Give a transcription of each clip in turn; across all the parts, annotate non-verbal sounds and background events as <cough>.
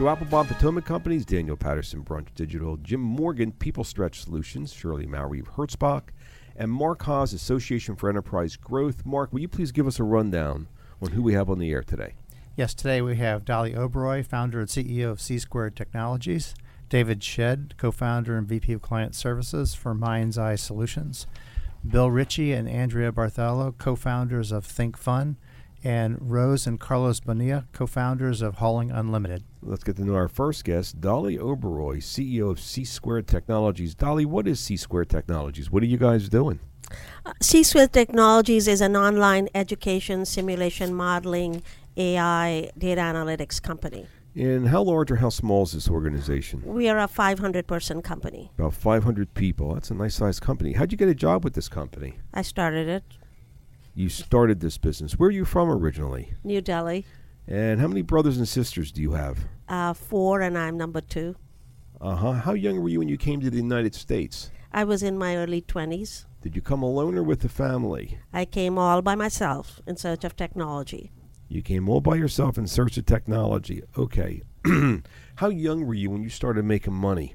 Joe Applebaum, Potomac Companies, Daniel Patterson, Brunch Digital, Jim Morgan, People Stretch Solutions, Shirley Maury, Hertzbach, and Mark Haas, Association for Enterprise Growth. Mark, will you please give us a rundown on who we have on the air today? Yes, today we have Dolly Oberoi, founder and CEO of C Squared Technologies, David Shedd, co founder and VP of Client Services for Mind's Eye Solutions, Bill Ritchie and Andrea Barthello, co founders of Think Fun, and Rose and Carlos Bonilla, co founders of Hauling Unlimited. Let's get to know our first guest, Dolly Oberoi, CEO of C Squared Technologies. Dolly, what is C Squared Technologies? What are you guys doing? Uh, C Squared Technologies is an online education, simulation modeling, AI, data analytics company. And how large or how small is this organization? We are a 500 person company. About 500 people. That's a nice sized company. How'd you get a job with this company? I started it. You started this business. Where are you from originally? New Delhi. And how many brothers and sisters do you have? Uh, four, and I'm number two. Uh huh. How young were you when you came to the United States? I was in my early 20s. Did you come alone or with the family? I came all by myself in search of technology. You came all by yourself in search of technology. Okay. <clears throat> How young were you when you started making money?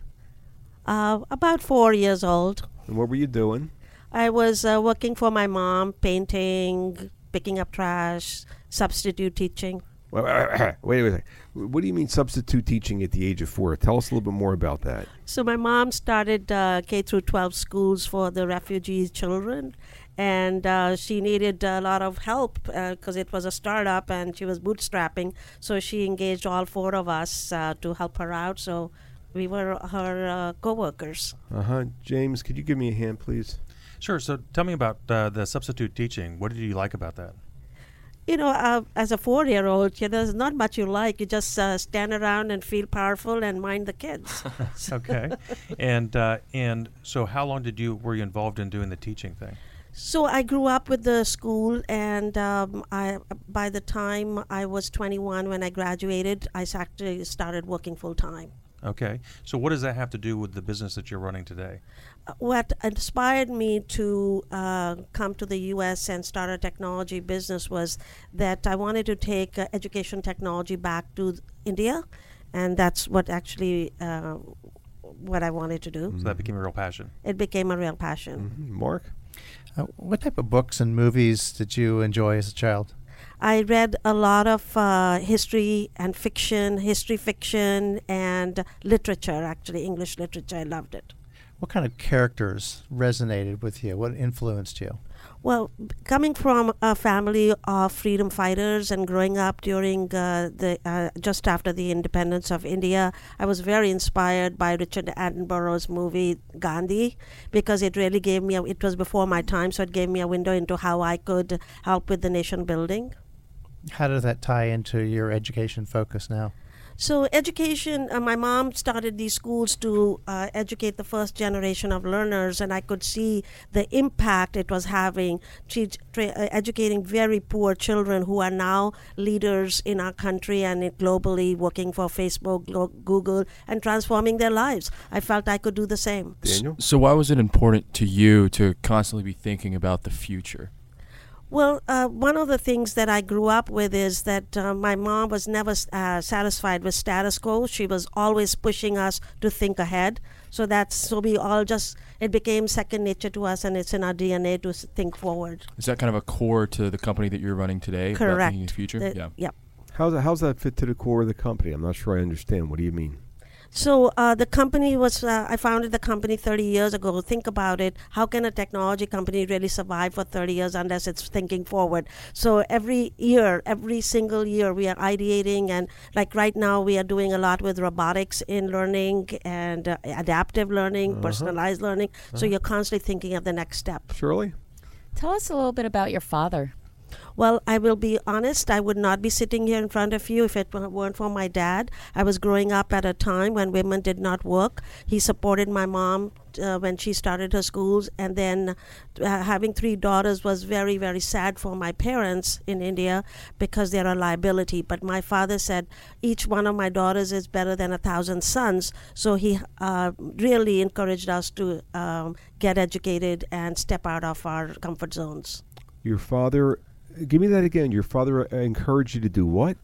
Uh, about four years old. And what were you doing? I was uh, working for my mom, painting, picking up trash, substitute teaching. <coughs> Wait, wait, wait, wait. What do you mean substitute teaching at the age of four? Tell us a little bit more about that. So my mom started uh, K through 12 schools for the refugee children, and uh, she needed a lot of help because uh, it was a startup and she was bootstrapping. So she engaged all four of us uh, to help her out. So we were her uh, co-workers. Uh huh. James, could you give me a hand, please? Sure. So tell me about uh, the substitute teaching. What did you like about that? You know, uh, as a four-year-old, you know, there's not much you like. You just uh, stand around and feel powerful and mind the kids. <laughs> okay. and uh, and so, how long did you were you involved in doing the teaching thing? So I grew up with the school, and um, I by the time I was 21, when I graduated, I actually started working full time. Okay. So, what does that have to do with the business that you're running today? What inspired me to uh, come to the U.S. and start a technology business was that I wanted to take uh, education technology back to India, and that's what actually uh, what I wanted to do. So that became a real passion. It became a real passion. Mm-hmm. Mark, uh, what type of books and movies did you enjoy as a child? I read a lot of uh, history and fiction, history fiction, and literature, actually, English literature. I loved it. What kind of characters resonated with you? What influenced you? Well, coming from a family of freedom fighters and growing up during uh, the uh, just after the independence of India, I was very inspired by Richard Attenborough's movie Gandhi because it really gave me. A, it was before my time, so it gave me a window into how I could help with the nation building. How does that tie into your education focus now? So, education, uh, my mom started these schools to uh, educate the first generation of learners, and I could see the impact it was having, tra- tra- uh, educating very poor children who are now leaders in our country and globally, working for Facebook, Google, and transforming their lives. I felt I could do the same. Daniel? So, why was it important to you to constantly be thinking about the future? Well, uh, one of the things that I grew up with is that uh, my mom was never uh, satisfied with status quo. She was always pushing us to think ahead. So that's so we all just it became second nature to us, and it's in our DNA to think forward. Is that kind of a core to the company that you're running today? Correct. About thinking the future. The, yeah. Yep. How's that, how's that fit to the core of the company? I'm not sure I understand. What do you mean? So uh, the company was, uh, I founded the company 30 years ago. Think about it. How can a technology company really survive for 30 years unless it's thinking forward? So every year, every single year, we are ideating. And like right now, we are doing a lot with robotics in learning and uh, adaptive learning, Uh-huh. personalized learning. So you're constantly thinking of the next step. Shirley. Tell us a little bit about your father. Well, I will be honest, I would not be sitting here in front of you if it weren't for my dad. I was growing up at a time when women did not work. He supported my mom uh, when she started her schools, and then uh, having three daughters was very, very sad for my parents in India because they're a liability. But my father said each one of my daughters is better than a thousand sons, so he uh, really encouraged us to um, get educated and step out of our comfort zones. Your father, give me that again. Your father uh, encouraged you to do what?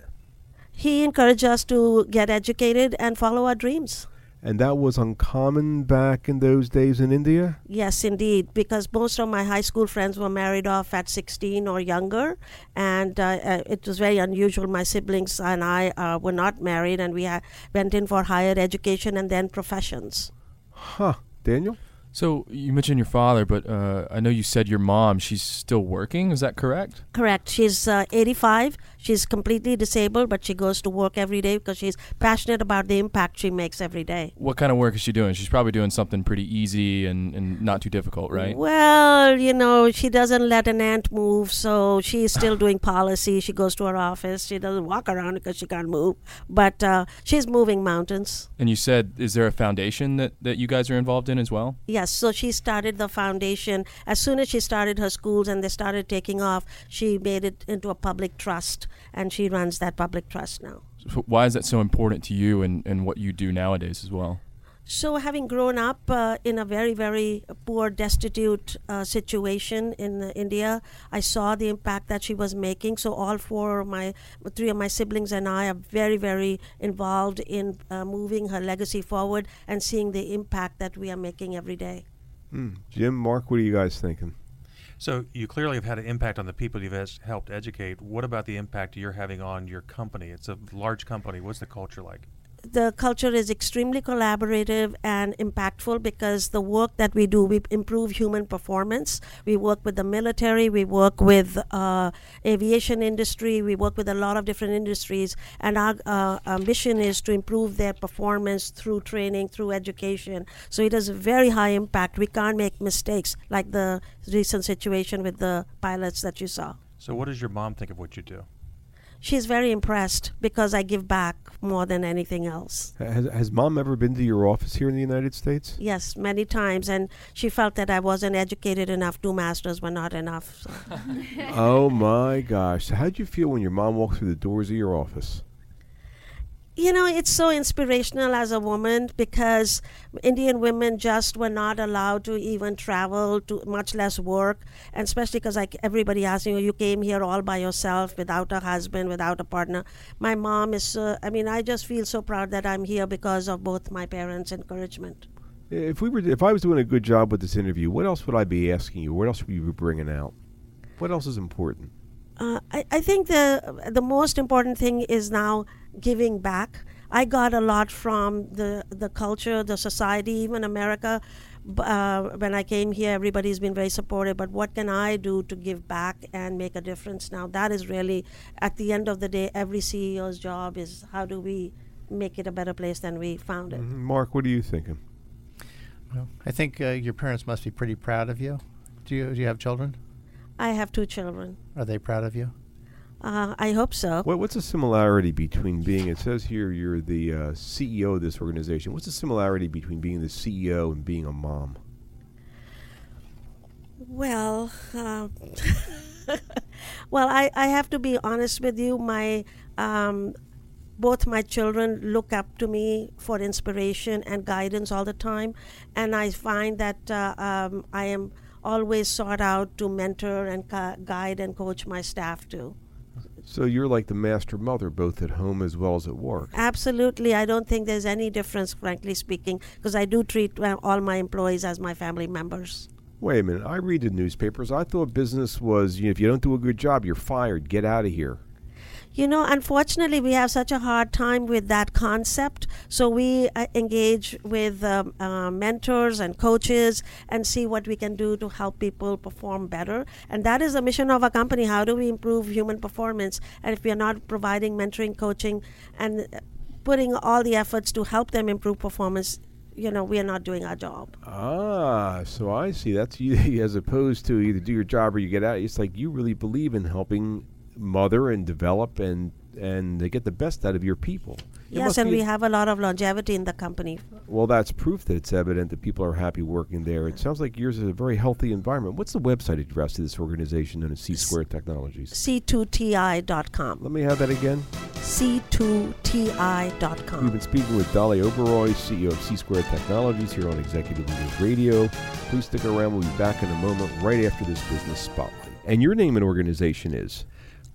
he encouraged us to get educated and follow our dreams. And that was uncommon back in those days in India? Yes, indeed, because most of my high school friends were married off at 16 or younger, and uh, uh, it was very unusual. My siblings and I uh, were not married, and we ha- went in for higher education and then professions. Huh. Daniel? So you mentioned your father, but uh, I know you said your mom. She's still working. Is that correct? Correct. She's uh, 85. She's completely disabled, but she goes to work every day because she's passionate about the impact she makes every day. What kind of work is she doing? She's probably doing something pretty easy and, and not too difficult, right? Well, you know, she doesn't let an ant move, so she's still doing <sighs> policy. She goes to her office. She doesn't walk around because she can't move, but uh, she's moving mountains. And you said, is there a foundation that, that you guys are involved in as well? Yes, so she started the foundation. As soon as she started her schools and they started taking off, she made it into a public trust, and she runs that public trust now. So why is that so important to you and, and what you do nowadays as well? So, having grown up uh, in a very, very poor, destitute uh, situation in uh, India, I saw the impact that she was making. So, all four of my, three of my siblings and I are very, very involved in uh, moving her legacy forward and seeing the impact that we are making every day. Hmm. Jim, Mark, what are you guys thinking? So you clearly have had an impact on the people you've helped educate. What about the impact you're having on your company? It's a large company. What's the culture like? The culture is extremely collaborative and impactful because the work that we do we improve human performance. We work with the military we work with uh, aviation industry we work with a lot of different industries and our, uh, our mission is to improve their performance through training through education. So it a very high impact. We can't make mistakes like the recent situation with the pilots that you saw. So what does your mom think of what you do? She's very impressed because i give back more than anything else Has, has mom ever been to your office here in the United States? Yes, many times, and she felt that I wasn't educated enough. Two masters were not enough. So. <laughs> oh my gosh. How'd you feel when your mom walked through the doors of your office? You know, it's so inspirational as a woman because Indian women just were not allowed to even travel, to much less work, and especially because like everybody asking you, you came here all by yourself, without a husband, without a partner. My mom is. Uh, I mean, I just feel so proud that I'm here because of both my parents' encouragement. If we were, if I was doing a good job with this interview, what else would I be asking you? What else would you be bringing out? What else is important? Uh, I, I think the the most important thing is now giving back. I got a lot from the the culture, the society, even America. Uh, when I came here, everybody's been very supportive. But what can I do to give back and make a difference? Now that is really, at the end of the day, every CEO's job is how do we make it a better place than we found it. Mhm. Mark, what are you thinking? Well, I think uh, your parents must be pretty proud of you. Do you do you have children? I have two children. Are they proud of you? Uh, I hope so. What, what's the similarity between being? It says here you're the uh, CEO of this organization. What's the similarity between being the CEO and being a mom? Well, uh, <laughs> well, I, I have to be honest with you. My um, both my children look up to me for inspiration and guidance all the time, and I find that uh, um, I am always sought out to mentor and gu- guide and coach my staff too. So you're like the master mother, both at home as well as at work. Absolutely, I don't think there's any difference, frankly speaking, because I do treat uh, all my employees as my family members. Wait a minute. I read the newspapers. I thought business was you know, if you don't do a good job, you're fired. Get out of here. You know, unfortunately, we have such a hard time with that concept. So we uh, engage with um, uh, mentors and coaches and see what we can do to help people perform better. And that is the mission of our company. How do we improve human performance? And if we are not providing mentoring, coaching, and uh, putting all the efforts to help them improve performance, you know, we are not doing our job. Ah, so I see. That's <laughs> you as opposed to either do your job or you get out. It's like you really believe in helping mother and develop and and they get the best out of your people. It yes, and we have a lot of longevity in the company. Well, that's proof that it's evident that people are happy working there. It sounds like yours is a very healthy environment. What's the website address of this organization known as C Squared Technologies? C2TI.com. Let me have that again. C2TI.com. We've been speaking with Dolly Oberoi, CEO of C Squared Technologies, here on Executive Leaders Radio. Please stick around. We'll be back in a moment, right after this business spotlight. And your name and organization is?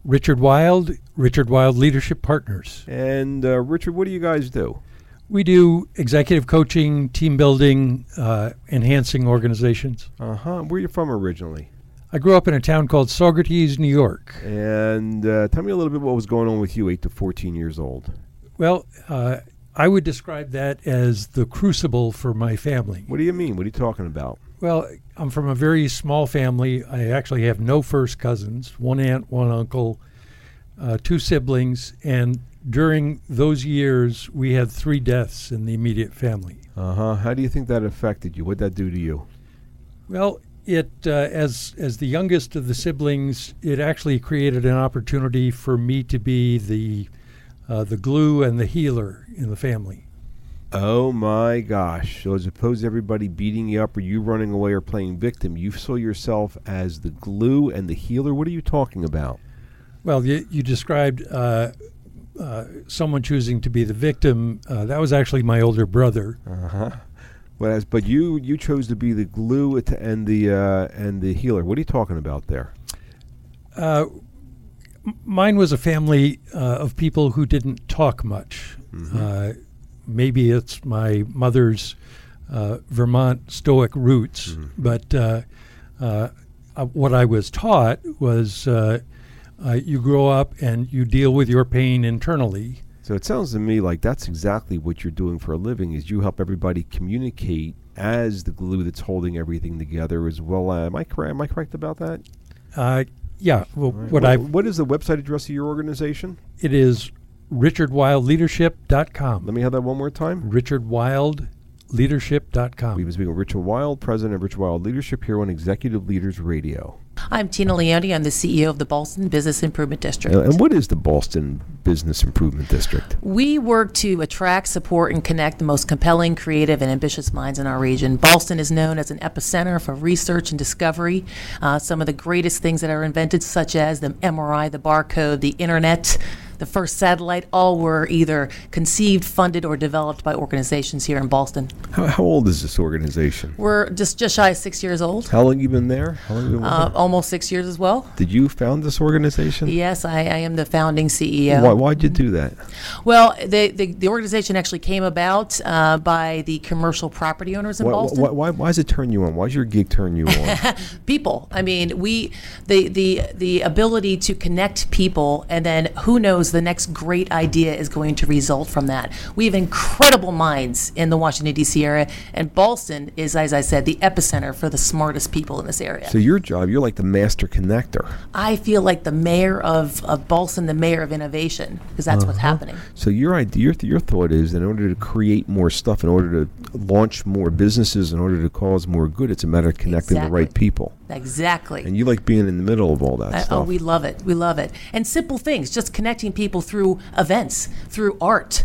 Richard Wild, Richard Wild Leadership Partners. And uh, Richard, what do you guys do? We do executive coaching, team building, uh, enhancing organizations. Uh huh. Where are you from originally? I grew up in a town called Saugerties, New York. And uh, tell me a little bit what was going on with you, eight to fourteen years old. Well, uh, I would describe that as the crucible for my family. What do you mean? What are you talking about? Well, I'm from a very small family. I actually have no first cousins, one aunt, one uncle, uh, two siblings, and during those years, we had three deaths in the immediate family. Uh huh. How do you think that affected you? What'd that do to you? Well, it uh, as as the youngest of the siblings, it actually created an opportunity for me to be the uh, the glue and the healer in the family. Oh my gosh. So as opposed to everybody beating you up or you running away or playing victim, you saw yourself as the glue and the healer. What are you talking about? Well, you, you described uh, uh, someone choosing to be the victim. Uh, that was actually my older brother. Uh huh. Whereas, but you you chose to be the glue and the uh, and the healer. What are you talking about there? Uh, m- mine was a family uh, of people who didn't talk much. Uh, maybe it's my mother's uh, Vermont Stoic roots, but uh, uh, uh, what I was taught was uh, uh, you grow up and you deal with your pain internally. So it sounds to me like that's exactly what you're doing for a living. Is you help everybody communicate as the glue that's holding everything together. As well, uh, am I correct? Am I correct about that? Uh, yeah, well, right. what I what is the website address of your organization? it is richardwildleadership.com. Let me have that one more time. richardwildleadership.com. We've been speaking with Richard Wild, president of Richard Wild Leadership, here on Executive Leaders Radio. I'm Tina Leone. I'm the CEO of the Ballston Business Improvement District. And what is the Ballston Business Improvement District? We work to attract, support, and connect the most compelling, creative, and ambitious minds in our region. Ballston is known as an epicenter for research and discovery. Uh, some of the greatest things that are invented, such as the MRI, the barcode, the internet, the first satellite, all were either conceived, funded, or developed by organizations here in Ballston. How, how old is this organization? We're just just shy of six years old, How long you been there? How long you been uh, it? Almost six years as well. Did you found this organization? Yes, I, I am the founding CEO. Why, why'd you do that? Well, the, the, the organization actually came about uh, by the commercial property owners in Why, Ballston. why, why, why does it turn you on? Why does your gig turn you on? <laughs> people. I mean, we the the the ability to connect people, and then who knows, the next great idea is going to result from that. We have incredible minds in the Washington D.C. area, and Ballston is, as I said, the epicenter for the smartest people in this area. so your job, you're like the master connector. I feel like the mayor of, of Ballston, the mayor of innovation, because that's what's Uh-huh. happening. So your idea, your, your thought is, that in order to create more stuff, in order to launch more businesses, in order to cause more good, it's a matter of connecting the right people. Exactly. And you like being in the middle of all that Uh, stuff. oh, we love it. We love it. And simple things, just connecting people through events, through art,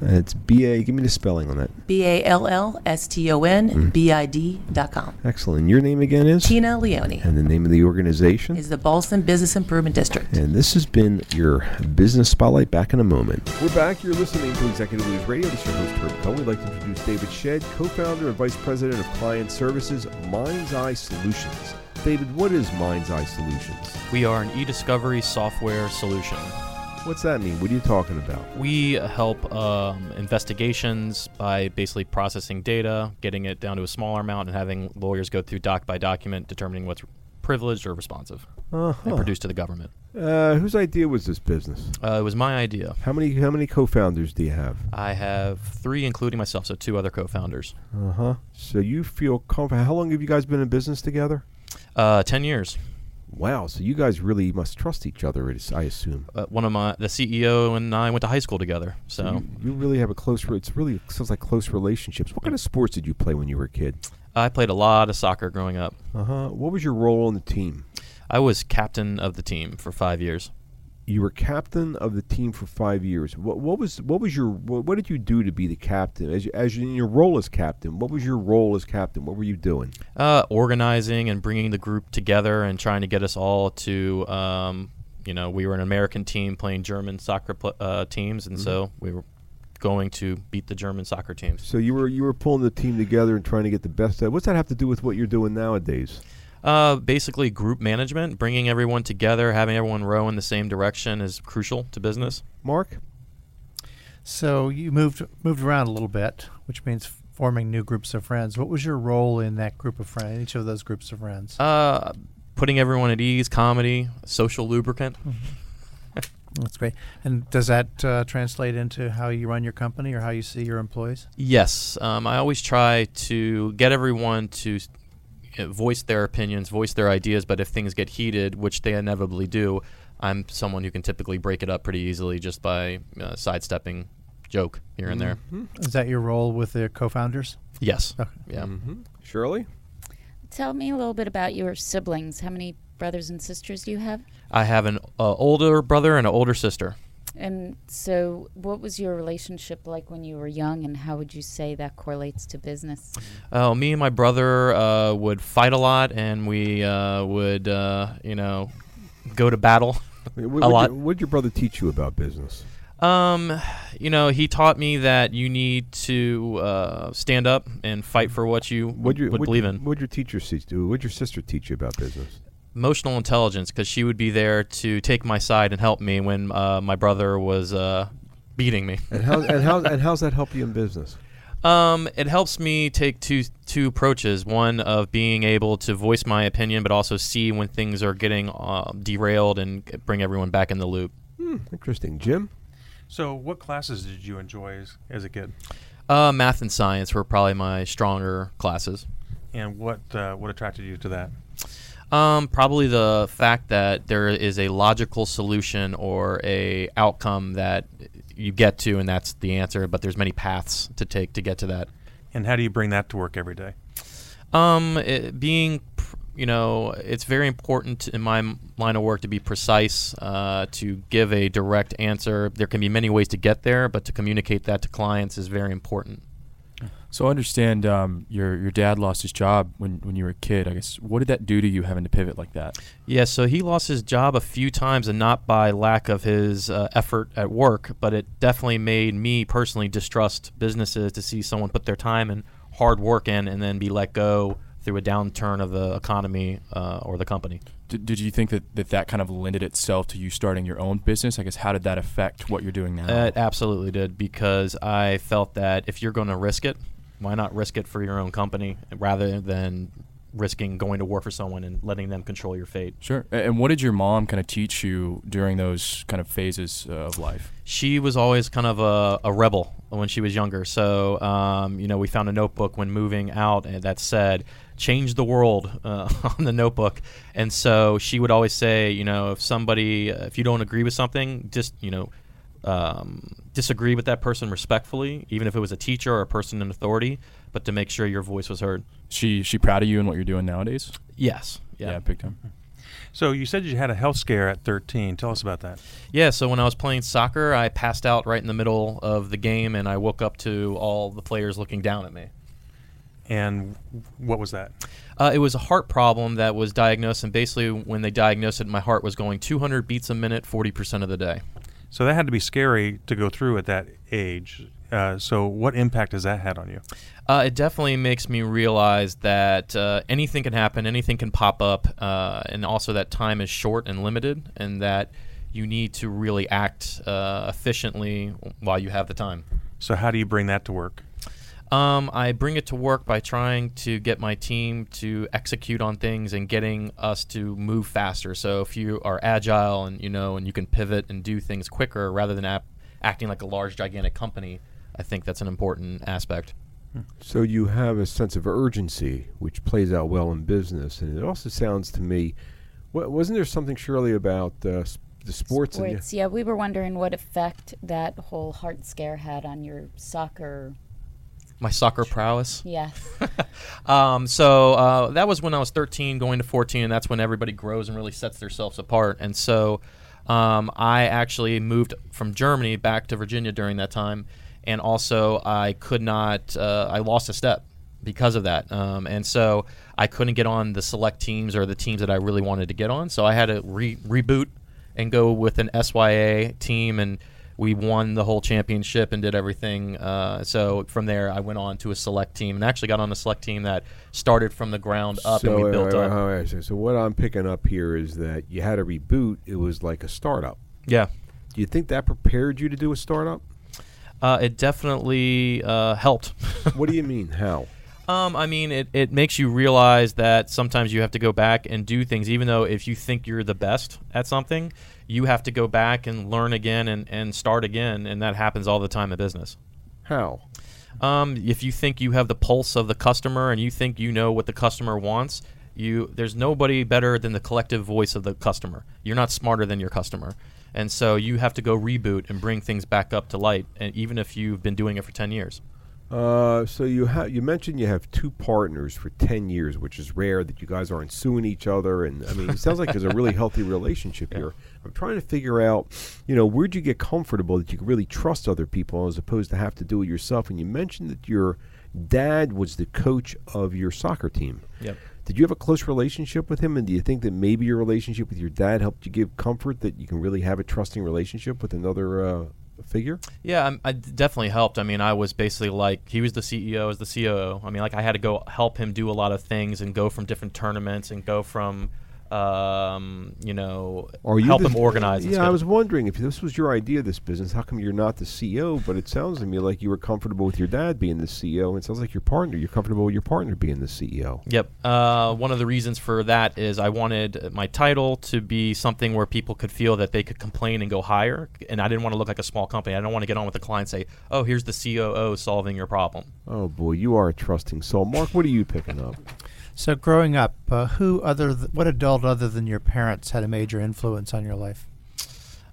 It's B A. Give me the spelling on that. B A L L S T O N mm. B I D dot com. Excellent. Your name again is? Tina Leone And the name of the organization? is the Ballston Business Improvement District. And this has been your business spotlight. Back in a moment. We're back. You're listening to Executive News Radio. This is your host, Herb Cohen. We'd like to introduce David Shedd, co-founder and vice president of client services, Mind's Eye Solutions. David, what is Mind's Eye Solutions? We are an e-discovery software solution. What's that mean? What are you talking about? We help um, investigations by basically processing data, getting it down to a smaller amount, and having lawyers go through doc by document, determining what's privileged or responsive, and Uh-huh. produced to the government. Uh, whose idea was this business? Uh, it was my idea. How many how many co-founders do you have? I have three, including myself, so two other co-founders. Uh huh. So you feel comfortable? How long have you guys been in business together? Uh, Ten years. Wow. So you guys really must trust each other. I assume. Uh, one of my the CEO and I went to high school together. So you, you really have a close. It's really sounds like close relationships. What kind of sports did you play when you were a kid? I played a lot of soccer growing up. Uh huh. What was your role on the team? I was captain of the team for five years. You were captain of the team for five years. What, what was what was your what, what did you do to be the captain? As you, as you, in your role as captain, what was your role as captain? What were you doing? Uh, organizing and bringing the group together and trying to get us all to, um, you know, we were an American team playing German soccer pl- uh, teams, and so we were going to beat the German soccer teams. So you were you were pulling the team together and trying to get the best. Out. What's that have to do with what you're doing nowadays? Uh, basically, group management, bringing everyone together, having everyone row in the same direction is crucial to business. Mark, So you moved moved around a little bit, which means forming new groups of friends. What was your role in that group of friends? Each of those groups of friends. Uh, putting everyone at ease, comedy, social lubricant. <laughs> That's great. And does that uh, translate into how you run your company or how you see your employees? Yes, um, I always try to get everyone to s- voice their opinions, voice their ideas. But if things get heated, which they inevitably do, I'm someone who can typically break it up pretty easily just by uh, sidestepping joke here and there. Is that your role with the co-founders? Yes. Okay. Yeah. mm-hmm. Shirley. Tell me a little bit about your siblings. How many brothers and sisters do you have? I have an uh, older brother and an older sister. And so, what was your relationship like when you were young, and how would you say that correlates to business? Uh, me and my brother uh, would fight a lot, and we uh, would, uh, you know, go to battle <laughs> What, a what lot. Did, what did your brother teach you about business? Um, you know, he taught me that you need to uh, stand up and fight for what you What you would what, believe in. What did your teacher teach you? What did your sister teach you about business? Emotional intelligence, because she would be there to take my side and help me when uh, my brother was uh, beating me. And how and how and how's that help you in business? Um, it helps me take two two approaches. One of being able to voice my opinion, but also see when things are getting uh, derailed and bring everyone back in the loop. Hmm, interesting, Jim. So, what classes did you enjoy as, as a kid, Uh, math and science were probably my stronger classes. and what uh, what attracted you to that? Um, probably the fact that there is a logical solution or a outcome that you get to, and that's the answer. But there's many paths to take to get to that. And how do you bring that to work every day? Um, it, being, you know, it's very important in my line of work to be precise, uh, to give a direct answer. There can be many ways to get there, but to communicate that to clients is very important. So I understand um, your your dad lost his job when, when you were a kid. I guess what did that do to you having to pivot like that? Yeah, so he lost his job a few times, and not by lack of his uh, effort at work, but it definitely made me personally distrust businesses to see someone put their time and hard work in and then be let go through a downturn of the economy uh, or the company. Did, did you think that, that that kind of lended itself to you starting your own business? I guess how did that affect what you're doing now? It absolutely did because I felt that if you're going to risk it, why not risk it for your own company rather than risking going to work for someone and letting them control your fate? Sure. And what did your mom kind of teach you during those kind of phases uh, of life? she was always kind of a, a rebel when she was younger. So, um, you know, we found a notebook when moving out that said, change the world uh, <laughs> on the notebook. And so she would always say, you know, if somebody, if you don't agree with something, just, you know, um, disagree with that person respectfully, even if it was a teacher or a person in authority, but to make sure your voice was heard. She she proud of you and what you're doing nowadays? Yes. Yeah. big time. So you said you had a health scare at 13. Tell us about that. Yeah, so when I was playing soccer, I passed out right in the middle of the game, and I woke up to all the players looking down at me. And what was that? Uh, it was a heart problem that was diagnosed, and basically, when they diagnosed it, my heart was going 200 beats a minute, 40% of the day. So that had to be scary to go through at that age. Uh, so what impact has that had on you? Uh, it definitely makes me realize that uh, anything can happen, anything can pop up, uh, and also that time is short and limited, and that you need to really act uh, efficiently while you have the time. So how do you bring that to work? Um, I bring it to work by trying to get my team to execute on things and getting us to move faster. So if you are agile and you know and you can pivot and do things quicker rather than ap- acting like a large gigantic company, I think that's an important aspect. So you have a sense of urgency, which plays out well in business, and it also sounds to me, wa- wasn't there something surely about uh, s- the sports? and Sports, yeah, we were wondering what effect that whole heart scare had on your soccer. My soccer prowess. Yes. <laughs> Um, so uh, that was when I was 13, going to 14, and that's when everybody grows and really sets themselves apart. And so um, I actually moved from Germany back to Virginia during that time, and also I could not. Uh, I lost a step because of that, um, and so I couldn't get on the select teams or the teams that I really wanted to get on. So I had to re- reboot and go with an SYA team and we won the whole championship and did everything. Uh, so from there, I went on to a select team and actually got on a select team that started from the ground up so, and we wait, built wait, up. wait, so- so what I'm picking up here is that you had a reboot. It was like a startup. Yeah. Do you think that prepared you to do a startup? Uh, it definitely uh, helped. what do you <laughs> mean? How? Um, I mean, it, it makes you realize that sometimes you have to go back and do things, even though if you think you're the best at something, you have to go back and learn again and, and start again, and that happens all the time in business. How? Um, if you think you have the pulse of the customer and you think you know what the customer wants, you there's nobody better than the collective voice of the customer. You're not smarter than your customer, and so you have to go reboot and bring things back up to light, and even if you've been doing it for ten years. Uh, so you have you mentioned you have two partners for ten years, which is rare that you guys aren't suing each other. And I mean, it sounds like there's a really healthy relationship <laughs> here. I'm trying to figure out, you know, where'd you get comfortable that you could really trust other people as opposed to have to do it yourself? And you mentioned that your dad was the coach of your soccer team. Yep. Did you have a close relationship with him? And do you think that maybe your relationship with your dad helped you give comfort that you can really have a trusting relationship with another uh, figure? Yeah, um, I d- definitely helped. I mean, I was basically like he was the CEO, as the COO. I mean, like I had to go help him do a lot of things and go from different tournaments and go from, um, you know, Are you help them organize. Yeah, I was wondering if this was your idea, of this business. How come you're not the CEO? But it sounds to me like you were comfortable with your dad being the CEO, and it sounds like your partner. You're comfortable with your partner being the CEO. Yep. Uh, one of the reasons for that is I wanted my title to be something where people could feel that they could complain and go higher. And I didn't want to look like a small company. I don't want to get on with the client and say, oh, here's the COO solving your problem. Oh boy, you are a trusting soul, Mark. What are you picking up? So, growing up, uh, who other th- what adult other than your parents had a major influence on your life?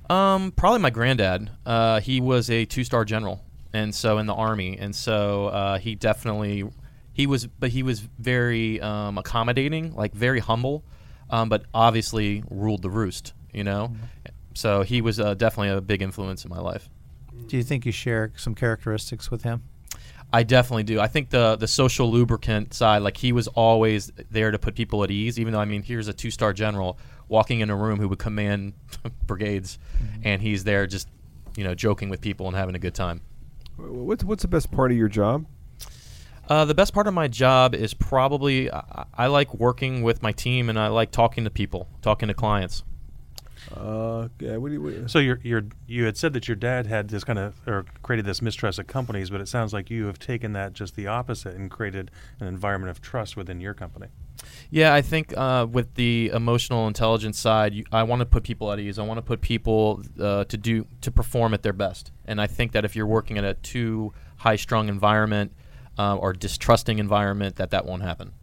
Um, probably my granddad. Uh, he was a two-star general, and so in the army, and so uh, he definitely he was, but he was very um, accommodating, like very humble, um, but obviously ruled the roost. You know, so he was uh, definitely a big influence in my life. Do you think you share some characteristics with him? I definitely do. I think the the social lubricant side, like he was always there to put people at ease. Even though I mean, here's a two star general walking in a room who would command <laughs> brigades, and he's there just you know joking with people and having a good time. What's what's the best part of your job? Uh, the best part of my job is probably I, I like working with my team and I like talking to people, talking to clients. Uh, yeah, what do you, what, So you're, you're, you had said that your dad had this kind of, or created this mistrust of companies, but it sounds like you have taken that just the opposite and created an environment of trust within your company. Yeah, I think uh, with the emotional intelligence side, you, I want to put people at ease. I want to put people uh, to do to perform at their best. And I think that if you're working in a too high-strung environment uh, or distrusting environment, that that won't happen.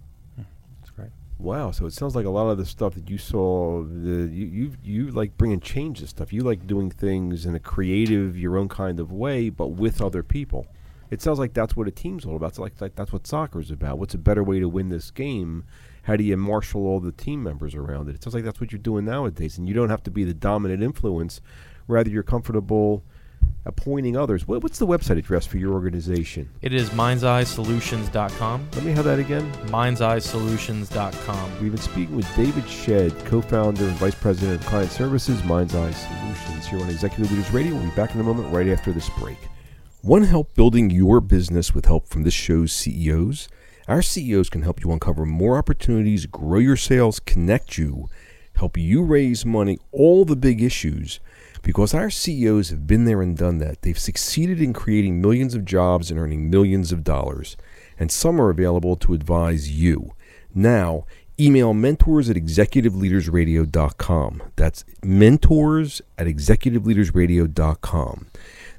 Wow, so it sounds like a lot of the stuff that you saw, the you you, you like bringing change to stuff. You like doing things in a creative, your own kind of way, but with other people. It sounds like that's what a team's all about. It's like, like that's what soccer's about. What's a better way to win this game? How do you marshal all the team members around it? It sounds like that's what you're doing nowadays, and you don't have to be the dominant influence. Rather, you're comfortable appointing others. What, what's the website address for your organization? It is mindseyesolutions.com. Let me have that again. Mindseyesolutions.com. We've been speaking with David Shedd, co-founder and vice president of client services, Mind's Eye Solutions, here on Executive Leaders Radio. We'll be back in a moment, right after this break. Want help building your business with help from this show's CEOs? Our CEOs can help you uncover more opportunities, grow your sales, connect you, help you raise money, all the big issues because our CEOs have been there and done that. They've succeeded in creating millions of jobs and earning millions of dollars, and some are available to advise you. Now, email mentors at executiveleadersradio.com. That's mentors at executiveleadersradio.com.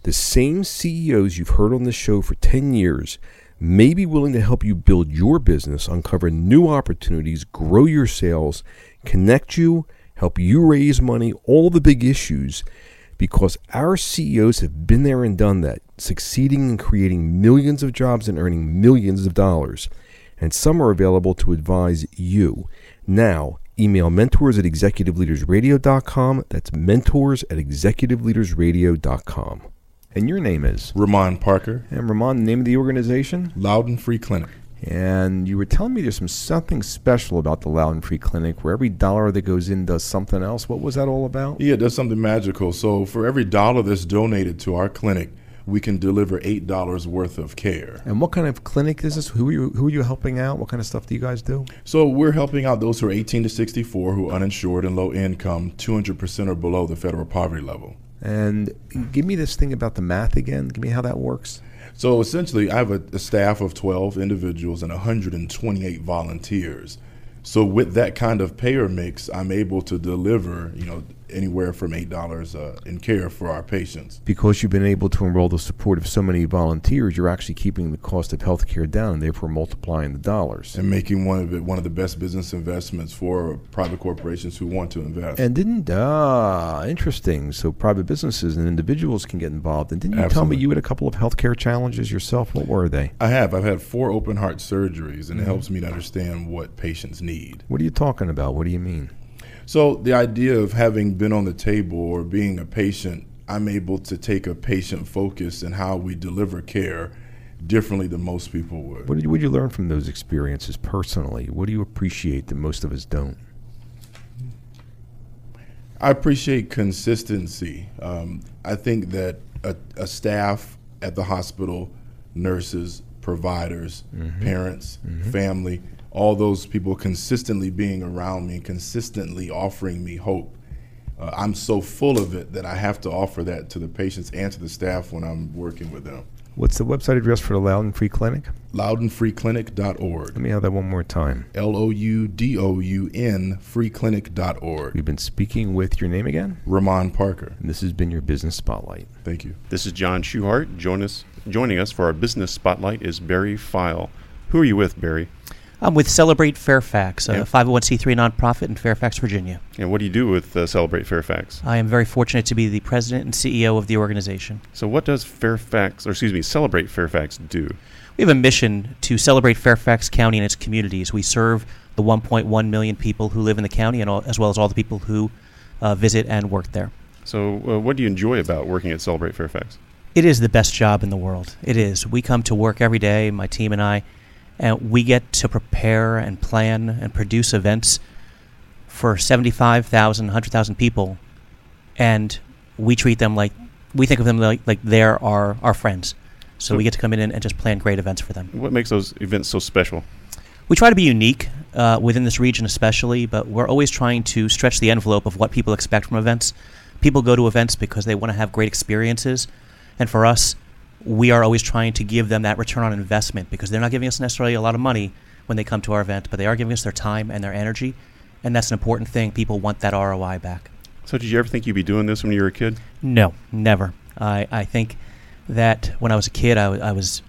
The same CEOs you've heard on this show for 10 years may be willing to help you build your business, uncover new opportunities, grow your sales, connect you, help you raise money, all the big issues, because our CEOs have been there and done that, succeeding in creating millions of jobs and earning millions of dollars. And some are available to advise you. Now, email mentors at executiveleadersradio.com. That's mentors at executiveleadersradio.com. And your name is? Ramon Parker. And Ramon, the name of the organization? Loudoun Free Clinic. And you were telling me there's some something special about the Loudoun Free Clinic where every dollar that goes in does something else. What was that all about? Yeah, it does something magical. So for every dollar that's donated to our clinic, we can deliver eight dollars worth of care. And what kind of clinic is this? Who are you who are you helping out? What kind of stuff do you guys do? So we're helping out those who are 18 to 64 who are uninsured and low income, 200% or below the federal poverty level. And give me this thing about the math again. Give me how that works. So essentially, I have a, a, staff of 12 individuals and 128 volunteers. So with that kind of payer mix, I'm able to deliver, you know, anywhere from eight dollars uh, in care for our patients. Because you've been able to enroll the support of so many volunteers, you're actually keeping the cost of health care down, and therefore multiplying the dollars and making one of it one of the best business investments for private corporations who want to invest. And didn't ah interesting. So private businesses and individuals can get involved. And didn't you Absolutely. tell me you had a couple of healthcare challenges yourself? What were they? I have. I've had four open heart surgeries, and mm-hmm. it helps me to understand what patients need. What are you talking about? What do you mean? So the idea of having been on the table or being a patient, I'm able to take a patient focus in how we deliver care differently than most people would. What did you, what did you learn from those experiences personally? What do you appreciate that most of us don't? I appreciate consistency. Um, I think that a, a, staff at the hospital, nurses, providers, mm-hmm. parents, mm-hmm. family, all those people consistently being around me and consistently offering me hope. Uh, I'm so full of it that I have to offer that to the patients and to the staff when I'm working with them. What's the website address for the Loudoun Free Clinic? LoudounFreeClinic.org. Let me have that one more time. L O U D O U N FreeClinic.org. We've been speaking with your name again? Ramon Parker. And this has been your Business Spotlight. Thank you. This is John Schuhart. Join us, joining us for our Business Spotlight is Barry File. Who are you with, Barry? I'm with Celebrate Fairfax, a yeah. 501c3 nonprofit in Fairfax, Virginia. And what do you do with uh, Celebrate Fairfax? I am very fortunate to be the president and CEO of the organization. So, what does Fairfax, or excuse me, Celebrate Fairfax do? We have a mission to celebrate Fairfax County and its communities. We serve the 1.1 million people who live in the county, and all, as well as all the people who uh, visit and work there. So, uh, what do you enjoy about working at Celebrate Fairfax? It is the best job in the world. It is. We come to work every day, my team and I and we get to prepare and plan and produce events for 75,000, 100,000 people, and we treat them like we think of them like, like they're our, our friends. So, so we get to come in and, and, just plan great events for them. What makes those events so special? We try to be unique uh, within this region, especially, but we're always trying to stretch the envelope of what people expect from events. People go to events because they want to have great experiences, and for us, we are always trying to give them that return on investment because they're not giving us necessarily a lot of money when they come to our event, but they are giving us their time and their energy, and that's an important thing. People want that ROI back. So, did you ever think you'd be doing this when you were a kid? No, never. I, I think that when I was a kid, I, I was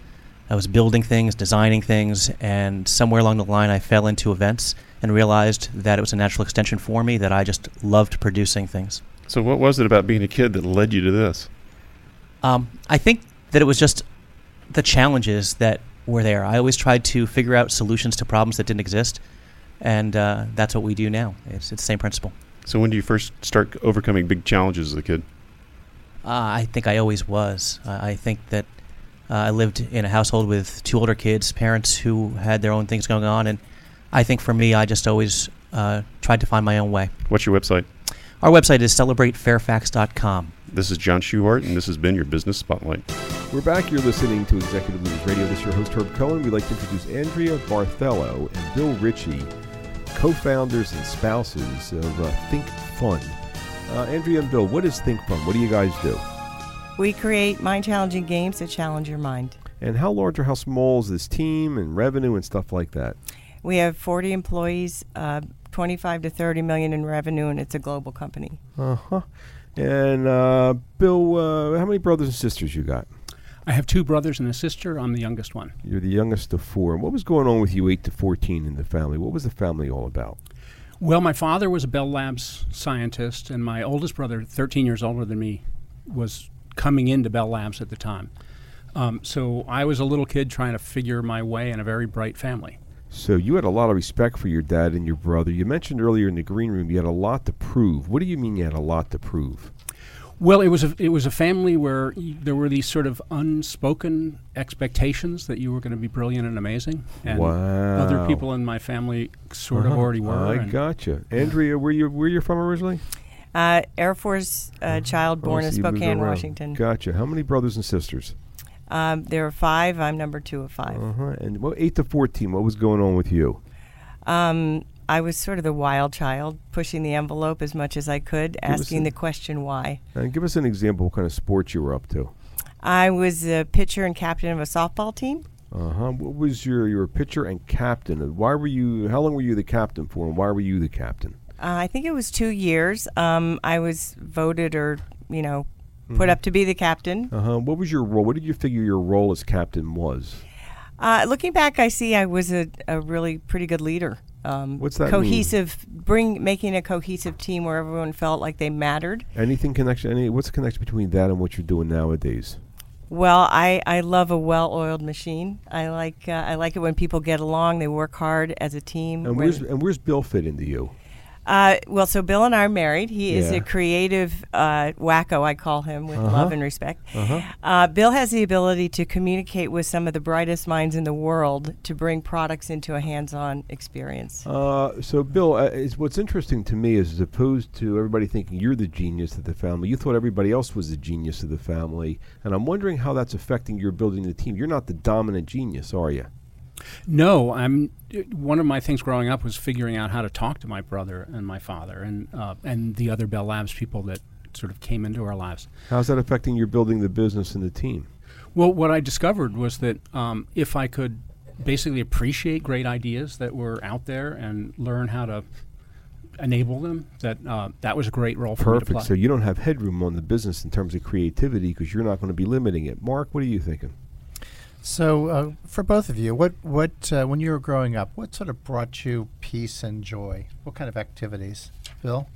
I was building things, designing things, and somewhere along the line, I fell into events and realized that it was a natural extension for me. That I just loved producing things. So, what was it about being a kid that led you to this? Um, I think that it was just the challenges that were there. I always tried to figure out solutions to problems that didn't exist. and uh, that's what we do now. It's, it's the same principle. So when do you first start overcoming big challenges as a kid? Uh, I think I always was. Uh, I think that uh, I lived in a household with two older kids, parents who had their own things going on, and I think for me, I just always uh, tried to find my own way. What's your website? Our website is celebratefairfax.com. This is John Schuhart, and this has been your Business Spotlight. We're back. You're listening to Executive Leaders Radio. This is your host, Herb Cohen. We'd like to introduce Andrea Barthello and Bill Ritchie, co founders and spouses of uh, Think Fun. Uh, Andrea and Bill, what is Think Fun? What do you guys do? We create mind challenging games that challenge your mind. And how large or how small is this team and revenue and stuff like that? We have 40 employees, uh, 25 to 30 million in revenue, and it's a global company. Uh huh. And uh, Bill, uh, how many brothers and sisters you got? I have two brothers and a sister. I'm the youngest one. You're the youngest of four. And what was going on with you, eight to fourteen, in the family? What was the family all about? Well, my father was a Bell Labs scientist, and my oldest brother, 13 years older than me, was coming into Bell Labs at the time. Um, so I was a little kid trying to figure my way in a very bright family. So you had a lot of respect for your dad and your brother. You mentioned earlier in the green room you had a lot to prove. What do you mean you had a lot to prove? Well, it was a it was a family where y- there were these sort of unspoken expectations that you were going to be brilliant and amazing, and other people in my family sort of Uh-huh. already were. I and- gotcha. Andrea, where you where you from originally? Uh, Air Force uh, child born Oh, in so you moved Spokane. Washington. Gotcha. How many brothers and sisters? Um, there are five. I'm number two of five. Uh-huh. And what eight to fourteen? What was going on with you? Um, I was sort of the wild child, pushing the envelope as much as I could, us asking a- the question why. And give us an example. What kind of sports you were up to? I was a pitcher and captain of a softball team. Uh huh. What was your your pitcher and captain? And Why were you? How long were you the captain for? And why were you the captain? Uh, I think it was two years. Um, I was voted or, you know, put Mhm. up to be the captain. Uh huh. What was your role? What did you figure your role as captain was? Uh, looking back, I see I was a, a really pretty good leader. Um, What's that mean? Cohesive, bring making a cohesive team where everyone felt like they mattered. Anything connection? Any? What's the connection between that and what you're doing nowadays? Well, I, I love a well-oiled machine. I like uh, I like it when people get along. They work hard as a team. And where's and where's Bill fit into you? Uh, well, so Bill and I are married. He is Yeah. a creative uh, wacko, I call him, with Uh-huh. love and respect. Uh-huh. Uh, Bill has the ability to communicate with some of the brightest minds in the world to bring products into a hands-on experience. Uh, so, Bill, uh, is what's interesting to me is as opposed to everybody thinking you're the genius of the family, you thought everybody else was the genius of the family, and I'm wondering how that's affecting your building the team. You're not the dominant genius, are you? No, I'm. One of my things growing up was figuring out how to talk to my brother and my father and uh, and the other Bell Labs people that sort of came into our lives. How's that affecting your building the business and the team? Well, what I discovered was that um, if I could basically appreciate great ideas that were out there and learn how to enable them, that uh, that was a great role for me to play. Perfect. So you don't have headroom on the business in terms of creativity because you're not going to be limiting it. Mark, what are you thinking? So, uh, for both of you, what what uh, when you were growing up, what sort of brought you peace and joy? What kind of activities, Bill?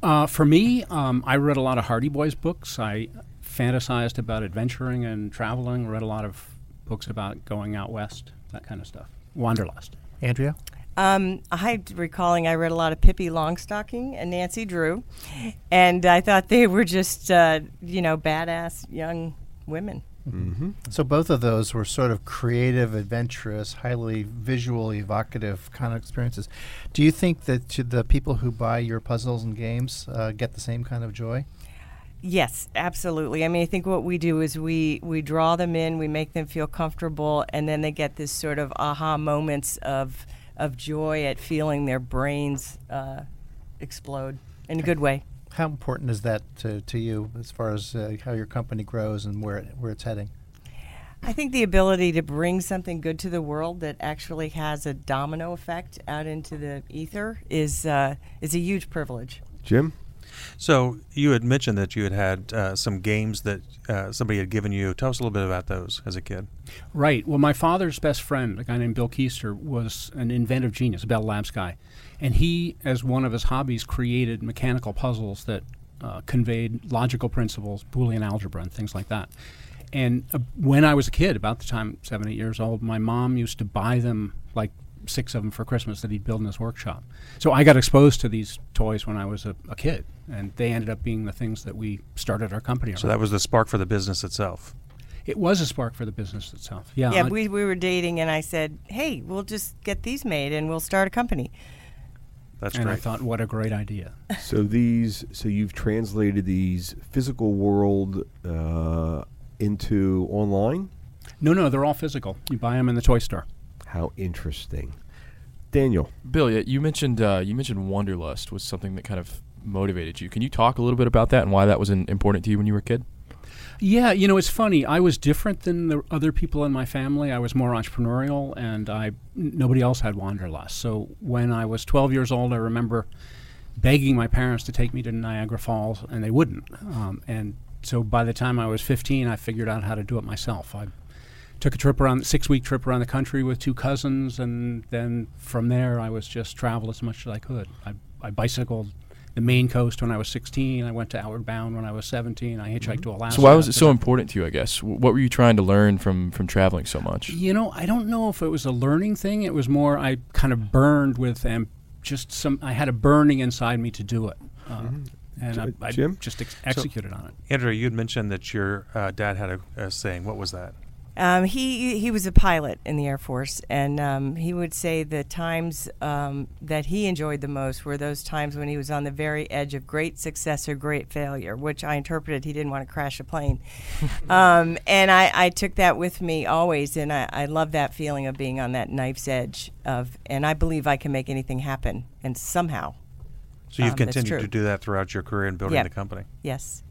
Uh, for me, um, I read a lot of Hardy Boys books. I fantasized about adventuring and traveling. Read a lot of books about going out west, that kind of stuff. Wanderlust. Andrea? Um, I recalling I read a lot of Pippi Longstocking and Nancy Drew, and I thought they were just uh, you know badass young women. Mm-hmm. So both of those were sort of creative, adventurous, highly visual, evocative kind of experiences. Do you think that the people who buy your puzzles and games uh, get the same kind of joy? Yes, absolutely. I mean, I think what we do is we we draw them in, we make them feel comfortable, and then they get this sort of aha moments of of joy at feeling their brains uh, explode in a good way. How important is that to, to you as far as uh, how your company grows and where it, where it's heading? I think the ability to bring something good to the world that actually has a domino effect out into the ether is uh, is a huge privilege. Jim? So you had mentioned that you had had uh, some games that uh, somebody had given you. Tell us a little bit about those as a kid. Right. Well, my father's best friend, a guy named Bill Keister, was an inventive genius, a Bell Labs guy. And he, as one of his hobbies, created mechanical puzzles that uh, conveyed logical principles, Boolean algebra, and things like that. And uh, when I was a kid, about the time seven, eight years old, my mom used to buy them like six of them for Christmas that he'd build in his workshop. So I got exposed to these toys when I was a, a kid, and they ended up being the things that we started our company on. So around. that was the spark for the business itself. It was a spark for the business itself. Yeah. Yeah, I- we, we were dating, and I said, "Hey, we'll just get these made, and we'll start a company." That's great. and I thought, what a great idea. <laughs> So these, so you've translated these physical world uh, into online. No, no, they're all physical. You buy them in the toy store. How interesting, Daniel. Bill, you mentioned uh, you mentioned wanderlust was something that kind of motivated you. Can you talk a little bit about that and why that was in, important to you when you were a kid? Yeah, you know, it's funny. I was different than the other people in my family. I was more entrepreneurial, and I n- nobody else had wanderlust. So when I was 12 years old, I remember begging my parents to take me to Niagara Falls, and they wouldn't. Um, and so by the time I was 15, I figured out how to do it myself. I took a trip around, six week trip around the country with two cousins, and then from there, I was just traveled as much as I could. I, I bicycled the Maine coast when I was 16. I went to Outward Bound when I was 17. I hitchhiked to Alaska. So why was it so important to you? I guess what were you trying to learn from from traveling so much? You know, I don't know if it was a learning thing. It was more I kind of burned with um, just some. I had a burning inside me to do it, uh, and I, I Jim? just ex- So, executed on it. Andrea, you had mentioned that your uh, dad had a, a saying. What was that? Um, he he was a pilot in the Air Force, and um, he would say the times um, that he enjoyed the most were those times when he was on the very edge of great success or great failure, which I interpreted he didn't want to crash a plane. <laughs> um, and I, I took that with me always, and I, I love that feeling of being on that knife's edge of, and I believe I can make anything happen, and somehow. So you've um, continued to do that throughout your career in building Yep. the company. Yes.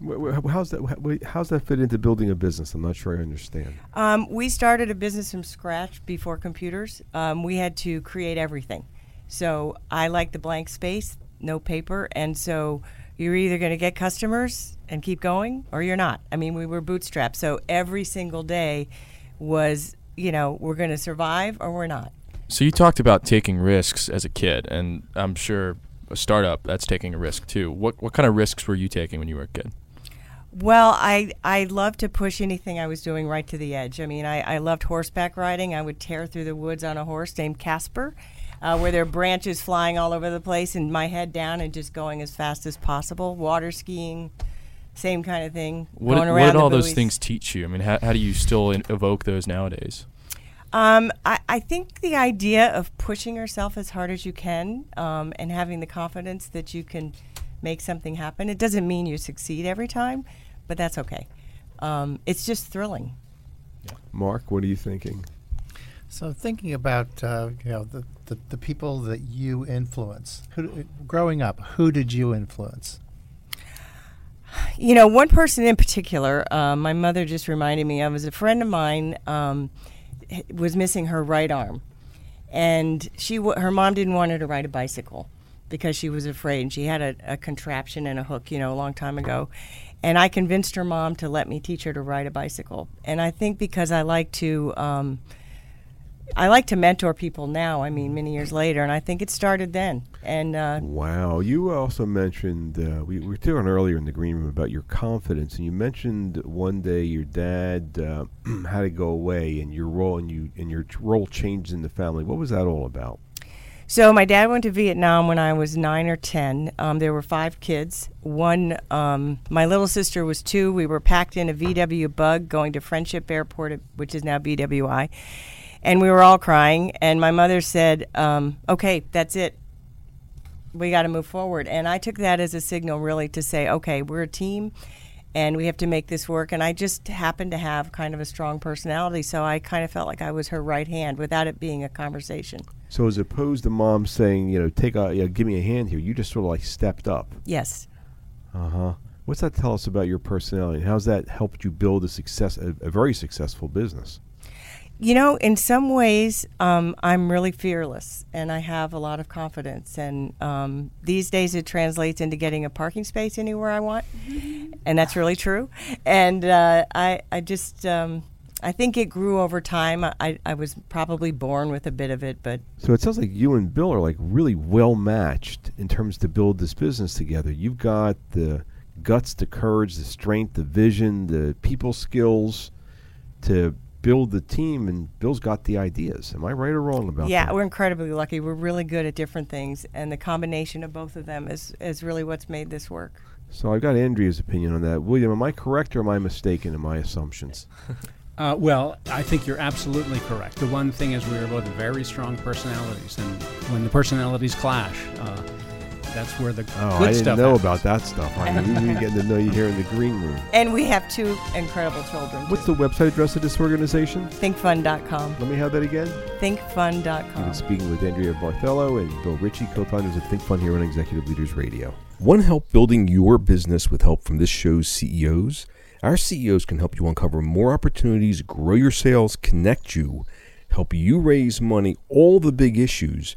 Wh- wh- How's that? How's that fit into building a business? I'm not sure I understand. Um, we started a business from scratch before computers. Um, we had to create everything. So I like the blank space, no paper, and so you're either going to get customers and keep going, or you're not. I mean, we were bootstrapped, so every single day was, you know, we're going to survive or we're not. So you talked about taking risks as a kid, and I'm sure a startup that's taking a risk too. What what kind of risks were you taking when you were a kid? Well, I I love to push anything I was doing right to the edge. I mean, I, I loved horseback riding. I would tear through the woods on a horse named Casper, uh, where there are branches flying all over the place, and my head down and just going as fast as possible. Water skiing, same kind of thing. What, going did- what did all those things teach you? I mean, how, how do you still in, evoke those nowadays? Um, I, I think the idea of pushing yourself as hard as you can um, and having the confidence that you can make something happen. It doesn't mean you succeed every time, but that's okay. Um, it's just thrilling. Mark, what are you thinking? So thinking about uh, you know the, the, the people that you influence, who, growing up, who did you influence? You know, one person in particular, uh, my mother just reminded me of, was a friend of mine um, h- was missing her right arm, and she w- her mom didn't want her to ride a bicycle because she was afraid. And she had a, a contraption and a hook, you know, a long time ago, and I convinced her mom to let me teach her to ride a bicycle. And I think because I like to. Um, I like to mentor people now. I mean, many years later, and I think it started then. And uh, Wow. You also mentioned, uh, we, we were talking earlier in the green room about your confidence, and you mentioned one day your dad uh, <clears throat> had to go away, and your role and you and your role changed in the family. What was that all about? So my dad went to Vietnam when I was nine or ten. Um, there were five kids. One, um, my little sister was two. We were packed in a VW Bug going to Friendship Airport, which is now BWI, and we were all crying. And my mother said, um, "Okay, that's it. We got to move forward." And I took that as a signal, really, to say, "Okay, we're a team." And we have to make this work. And I just happened to have kind of a strong personality, so I kind of felt like I was her right hand without it being a conversation. So as opposed to mom saying, you know, take a, you know, give me a hand here, you just sort of like stepped up. Yes. Uh huh. What's that tell us about your personality? And how's that helped you build a success, a, a very successful business? You know, in some ways, um, I'm really fearless and I have a lot of confidence. And um, these days, it translates into getting a parking space anywhere I want. <laughs> And that's really true. And uh, I, I just, um, I think it grew over time. I, I was probably born with a bit of it, but So it sounds like you and Bill are like really well matched in terms to build this business together. You've got the guts, the courage, the strength, the vision, the people skills to build the team, and Bill's got the ideas. Am I right or wrong about yeah, that? Yeah, we're incredibly lucky. We're really good at different things, and the combination of both of them is, is really what's made this work. So I've got Andrea's opinion on that. William, am I correct or am I mistaken in my assumptions? <laughs> Uh, well, I think you're absolutely correct. The one thing is we are both very strong personalities, and when the personalities clash, uh, that's where the Oh, good I didn't stuff know happens. about that stuff. I'm usually getting to know you here in the green room. <laughs> And we have two incredible children. What's the website address of this organization? ThinkFun.com. Let me have that again. ThinkFun.com. I've been speaking with Andrea Barthello and Bill Ritchie, co-founders of ThinkFun here on Executive Leaders Radio. Want help building your business with help from this show's CEOs? Our CEOs can help you uncover more opportunities, grow your sales, connect you, help you raise money, all the big issues.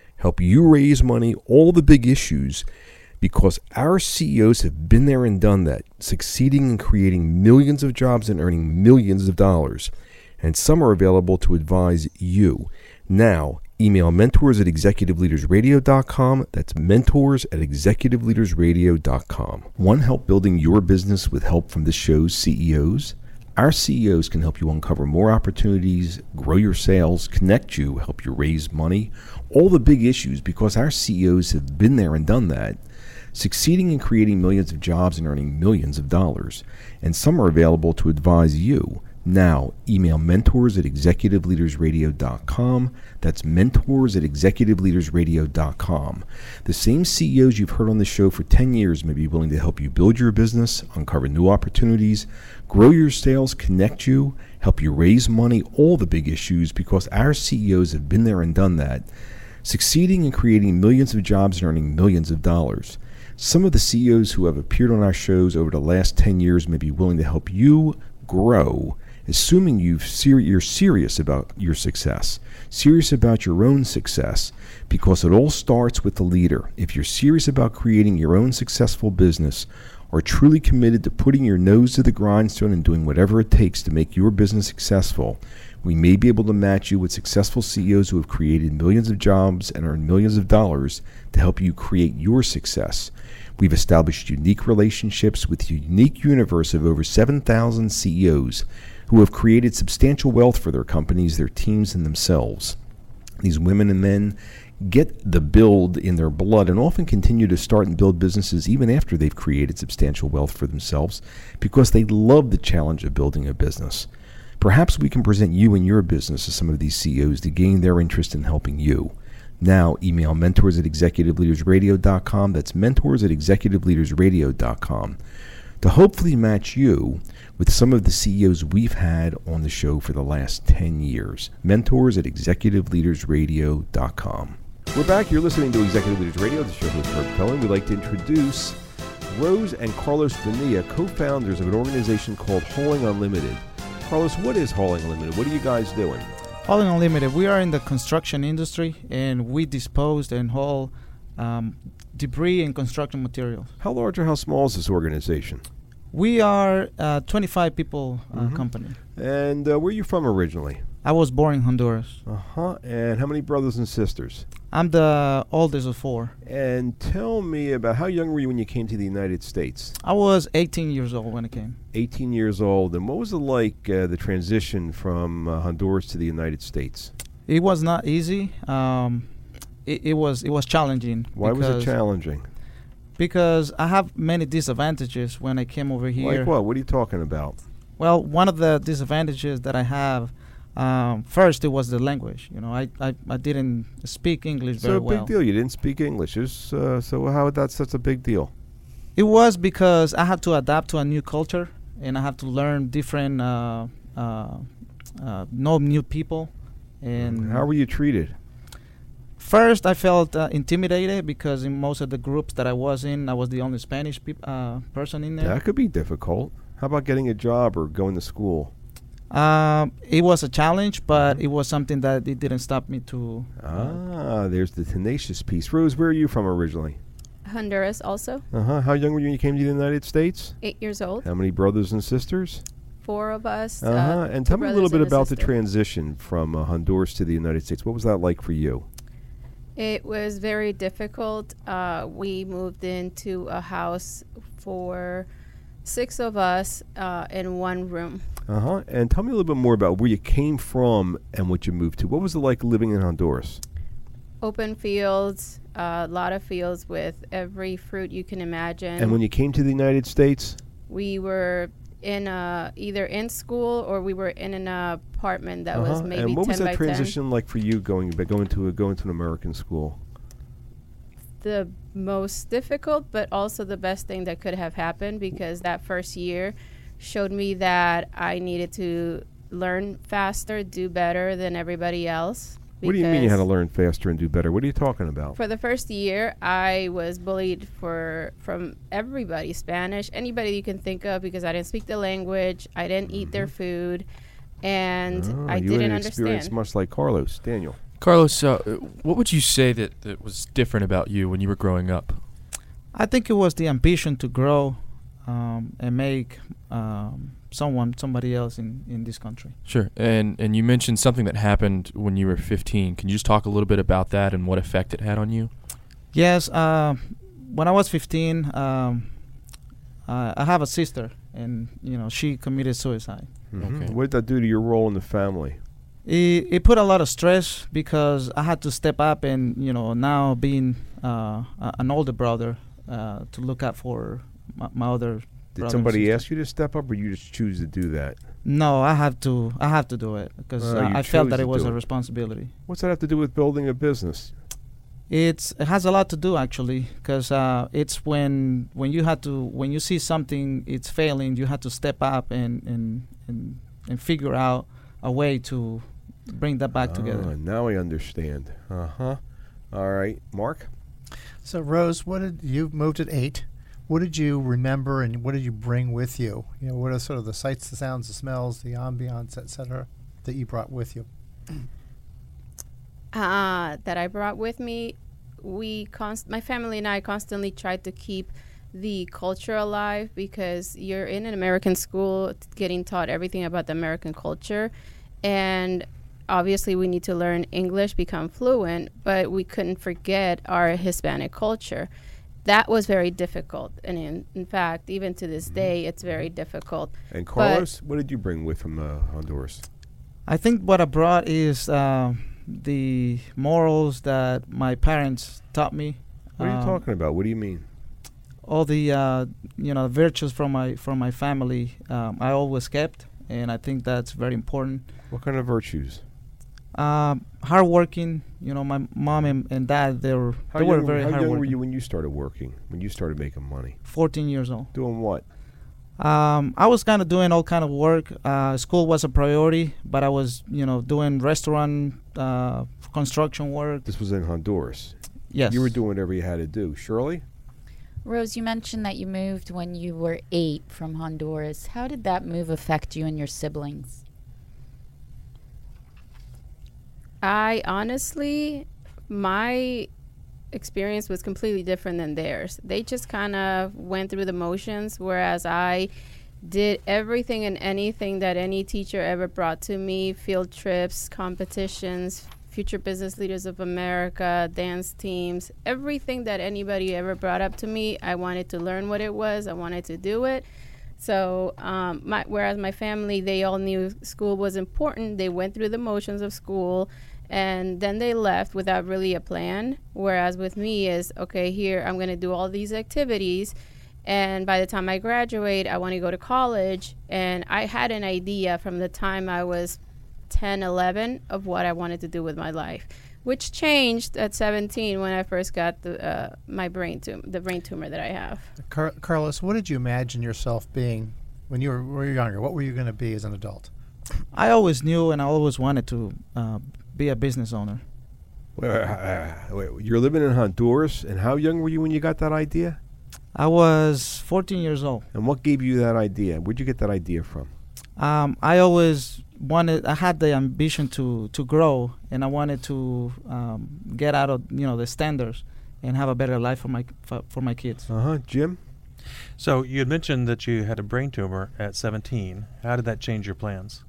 help you raise money, all the big issues, because our CEOs have been there and done that, succeeding in creating millions of jobs and earning millions of dollars. And some are available to advise you. Now, email mentors at executiveleadersradio.com. That's mentors at executiveleadersradio.com. Want help building your business with help from the show's CEOs? Our CEOs can help you uncover more opportunities, grow your sales, connect you, help you raise money, all the big issues because our CEOs have been there and done that, succeeding in creating millions of jobs and earning millions of dollars. And some are available to advise you. Now, email mentors at executiveleadersradio.com. That's mentors at executiveleadersradio.com. The same CEOs you've heard on the show for 10 years may be willing to help you build your business, uncover new opportunities, grow your sales, connect you, help you raise money, all the big issues because our CEOs have been there and done that, succeeding in creating millions of jobs and earning millions of dollars. Some of the CEOs who have appeared on our shows over the last 10 years may be willing to help you grow assuming you've ser- you're serious about your success, serious about your own success, because it all starts with the leader. If you're serious about creating your own successful business, or truly committed to putting your nose to the grindstone and doing whatever it takes to make your business successful, we may be able to match you with successful CEOs who have created millions of jobs and earned millions of dollars to help you create your success. We've established unique relationships with a unique universe of over 7,000 CEOs who have created substantial wealth for their companies, their teams, and themselves. These women and men get the build in their blood and often continue to start and build businesses even after they've created substantial wealth for themselves because they love the challenge of building a business. Perhaps we can present you and your business to some of these CEOs to gain their interest in helping you. Now, email mentors at executiveleadersradio.com. That's mentors at executiveleadersradio.com to hopefully match you with some of the CEOs we've had on the show for the last 10 years. Mentors at executiveleadersradio.com. We're back. You're listening to Executive Leaders Radio. This is your host, Herb Cohen. We'd like to introduce Rose and Carlos Bonilla, co founders of an organization called Hauling Unlimited. Carlos, what is Hauling Unlimited? What are you guys doing? Hauling Unlimited, we are in the construction industry and we dispose and haul um, debris and construction materials. How large or how small is this organization? We are a 25 people uh, Mhm. company. And uh, where are you from originally? I was born in Honduras. Uh huh. And how many brothers and sisters? I'm the oldest of four. And tell me about how young were you when you came to the United States? I was 18 years old when I came. 18 years old. And what was it like uh, the transition from uh, Honduras to the United States? It was not easy. Um, it, it was it was challenging. Why was it challenging? Because I have many disadvantages when I came over here. Like what? What are you talking about? Well, one of the disadvantages that I have, um, first it was the language. You know, I, I, I didn't speak English So very a big deal. You didn't speak English. Is, uh, so how that's such a big deal? It was because I had to adapt to a new culture and I have to learn different, uh, uh, uh, know new people. And How were you treated? First, I felt uh, intimidated because in most of the groups that I was in, I was the only Spanish peop- uh, person in there. That could be difficult. How about getting a job or going to school? Um, it was a challenge, but it was something that it didn't stop me to. Ah, there's the tenacious piece. Rose, where are you from originally? Honduras also. Uh huh. How young were you when you came to the United States? Eight years old. How many brothers and sisters? Four of us. Uh huh. uh, and tell me a little bit and about the transition from uh, Honduras to the United States. What was that like for you? It was very difficult. Uh, we moved into a house for six of us uh, in one room. Uh huh. And tell me a little bit more about where you came from and what you moved to. What was it like living in Honduras? Open fields, a lot of fields with every fruit you can imagine. And when you came to the United States, we were in a, either in school or we were in an apartment that was Uh-huh. maybe and what 10 was by that transition like for you going but going to a, going to an American school? The most difficult, but also the best thing that could have happened because that first year showed me that I needed to learn faster, do better than everybody else. What do you mean you had to learn faster and do better? What are you talking about? For the first year, I was bullied for from everybody, Spanish, anybody you can think of, because I didn't speak the language, I didn't eat their food, and Ah, I you didn't had experience understand. much like Carlos, Daniel. Carlos, uh, what would you say that, that was different about you when you were growing up? I think it was the ambition to grow um, and make um, someone, somebody else in, in this country. Sure. And and you mentioned something that happened when you were 15. Can you just talk a little bit about that and what effect it had on you? Yes, uh, when I was 15, um, I I have a sister, and you know she committed suicide. Mhm. What did that do to your role in the family? It, it put a lot of stress because I had to step up and you know now being uh, an older brother uh, to look out for my, my other. Did somebody sister. ask you to step up, or you just choose to do that? No, I have to. I have to do it because uh, you I felt that it was a it. responsibility. What's that have to do with building a business? It's it has a lot to do actually, because uh, it's when when you had to when you see something it's failing, you have to step up and and and, and figure out a way to bring that back Ah, together. now I understand. Uh huh. All right, Mark. So, Rose, what did you moved at eight? What did you remember, and what did you bring with you? You know, what are sort of the sights, the sounds, the smells, the ambiance, etc., that you brought with you? uh, that I brought with me, we const- my family and I constantly tried to keep the culture alive because you're in an American school getting taught everything about the American culture and obviously we need to learn English become fluent but we couldn't forget our Hispanic culture that was very difficult and in, in fact even to this day it's very difficult And But- Carlos, what did you bring with from uh, Honduras? I think what I brought is uh, the morals that my parents taught me. What are you Um, talking about? What do you mean? all the uh, you know virtues from my from my family um, I always kept, and I think that's very important. What kind of virtues? Um, hardworking. You know, my mom and, and dad they were How they young, were very how young were you when you started working? When you started making money? 14 years old. Doing what? Um, I was kind of doing all kind of work. Uh, school was a priority, but I was you know doing restaurant uh, construction work. This was in Honduras. Yes. You were doing whatever you had to do. Shirley? Rose, you mentioned that you moved when you were eight from Honduras. How did that move affect you and your siblings? I honestly, my experience was completely different than theirs. They just kind of went through the motions, whereas I did everything and anything that any teacher ever brought to me field trips, competitions, Future Business Leaders of America, dance teams, everything that anybody ever brought up to me. I wanted to learn what it was, I wanted to do it. So, um, my, whereas my family, they all knew school was important, they went through the motions of school and then they left without really a plan. Whereas with me, is okay, here, I'm going to do all these activities. And by the time I graduate, I want to go to college. And I had an idea from the time I was 10, 11 of what I wanted to do with my life, which changed at 17 when I first got the, uh, my brain tumor, the brain tumor that I have. Car- Carlos, what did you imagine yourself being when you were, were younger? What were you going to be as an adult? I always knew and I always wanted to uh, be a business owner. Wait, wait, uh, wait, you're living in Honduras, and how young were you when you got that idea? I was 14 years old. And what gave you that idea? Where'd you get that idea from? Um, I always wanted. I had the ambition to to grow, and I wanted to um, get out of you know the standards and have a better life for my for, for my kids. Uh huh. Jim. So you had mentioned that you had a brain tumor at 17. How did that change your plans?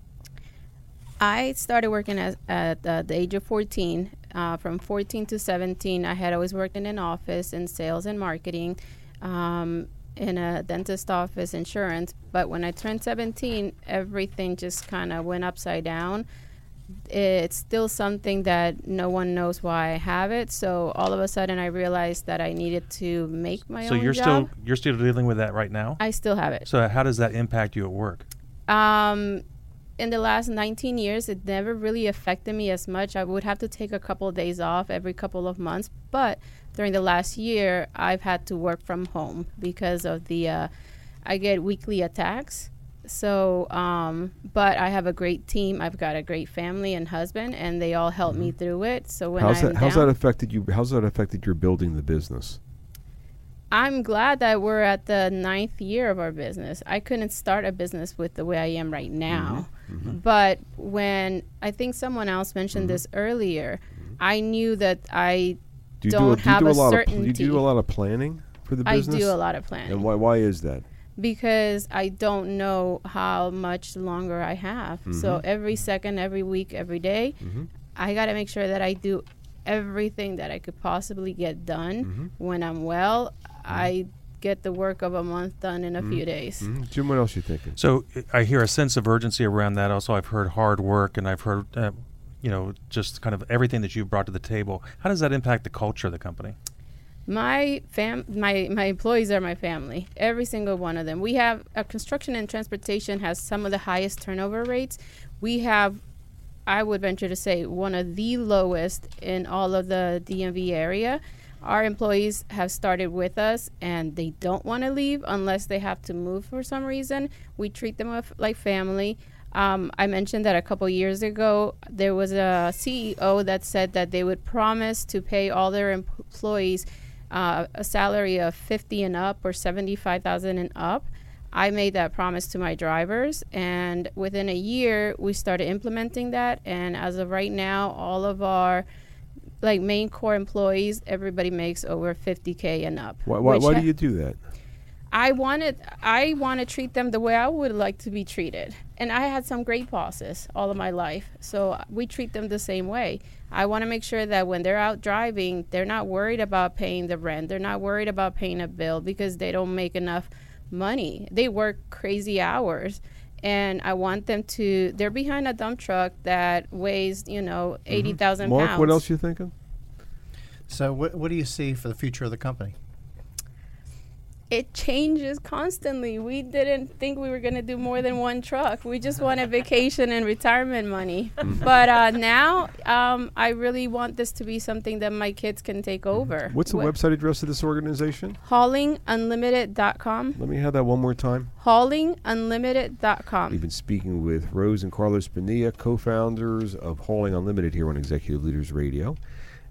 I started working at, at uh, the age of 14. Uh, from 14 to 17, I had always worked in an office in sales and marketing, um, in a dentist office, insurance. But when I turned 17, everything just kind of went upside down. It's still something that no one knows why I have it. So all of a sudden, I realized that I needed to make my so own you're job. still you're still dealing with that right now. I still have it. So how does that impact you at work? Um, in the last 19 years, it never really affected me as much. I would have to take a couple of days off every couple of months, but during the last year, I've had to work from home because of the. Uh, I get weekly attacks. So, um, but I have a great team. I've got a great family and husband, and they all help me through it. So when how's I'm that? How's down, that affected you? How's that affected your building the business? I'm glad that we're at the ninth year of our business. I couldn't start a business with the way I am right now. Mm-hmm. But when I think someone else mentioned this earlier, I knew that I do don't do a, do have do a, a, lot of certainty. pl- do you do a lot of planning for the business? I do a lot of planning. And why? Why is that? because I don't know how much longer I have. So Mhm. every second, every week, every day, Mhm. I got to make sure that I do everything that I could possibly get done. Mhm. When I'm well, I get the work of a month done in a few days. Mhm. Jim, what else are you thinking? So I I hear a sense of urgency around that. Also, I've heard hard work, and I've heard, uh, you know, just kind of everything that you've brought to the table. How does that impact the culture of the company? My fam, my my employees are my family. Every single one of them. We have uh, construction and transportation has some of the highest turnover rates. We have, I would venture to say, one of the lowest in all of the DMV area. Our employees have started with us, and they don't want to leave unless they have to move for some reason. We treat them like family. Um, I mentioned that a couple years ago there was a CEO that said that they would promise to pay all their employees uh, a salary of 50 and up or 75,000 and up. I made that promise to my drivers, and within a year, we started implementing that. And as of right now, all of our like main core employees, everybody makes over 50k and up. Why? Why, why do you do that? I wanted I want to treat them the way I would like to be treated. And I had some great bosses all of my life. So we treat them the same way. I want to make sure that when they're out driving, they're not worried about paying the rent. They're not worried about paying a bill because they don't make enough money. They work crazy hours. And I want them to they're behind a dump truck that weighs, you know, mm-hmm. 80,000 Mark, pounds. what else you thinking? So, what, what do you see for the future of the company? It changes constantly. We didn't think we were going to do more than one truck. We just wanted vacation and retirement money. <laughs> but uh, now um, I really want this to be something that my kids can take over. What's the Wh- website address of this organization? Haulingunlimited.com. Let me have that one more time. Haulingunlimited.com. We've been speaking with Rose and Carlos Bonilla, co-founders of Hauling Unlimited here on Executive Leaders Radio.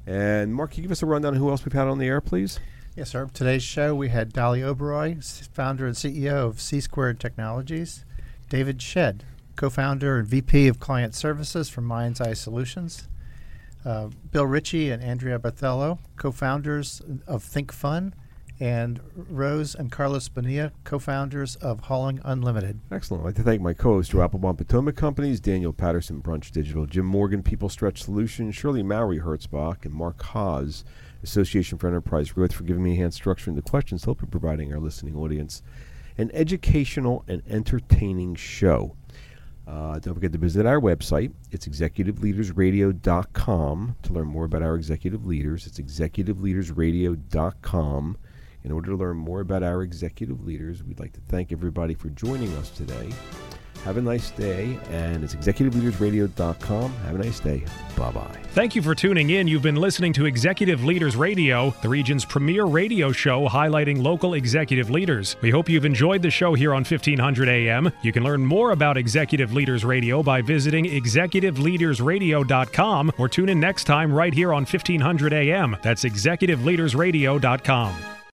And Mark, can you give us a rundown of who else we've had on the air, please? Yes, sir. Today's show we had Dolly Oberoi, founder and CEO of C Squared Technologies, David Shedd, co-founder and VP of Client Services for Mind's Eye Solutions, uh, Bill Ritchie and Andrea Barthello, co-founders of ThinkFun, and Rose and Carlos Bonilla, co-founders of Hauling Unlimited. Excellent. I'd like to thank my co-host, Joe Applebaum, Potomac Companies, Daniel Patterson, Brunch Digital, Jim Morgan, People Stretch Solutions, Shirley Maury, Hertzbach, and Mark Haas, Association for Enterprise Growth, for giving me a hand structuring the questions, hopefully providing our listening audience an educational and entertaining show. Uh, don't forget to visit our website. It's executiveleadersradio.com to learn more about our executive leaders. It's executiveleadersradio.com. In order to learn more about our executive leaders, we'd like to thank everybody for joining us today. Have a nice day, and it's executiveleadersradio.com. Have a nice day. Bye bye. Thank you for tuning in. You've been listening to Executive Leaders Radio, the region's premier radio show highlighting local executive leaders. We hope you've enjoyed the show here on 1500 AM. You can learn more about Executive Leaders Radio by visiting executiveleadersradio.com or tune in next time right here on 1500 AM. That's executiveleadersradio.com.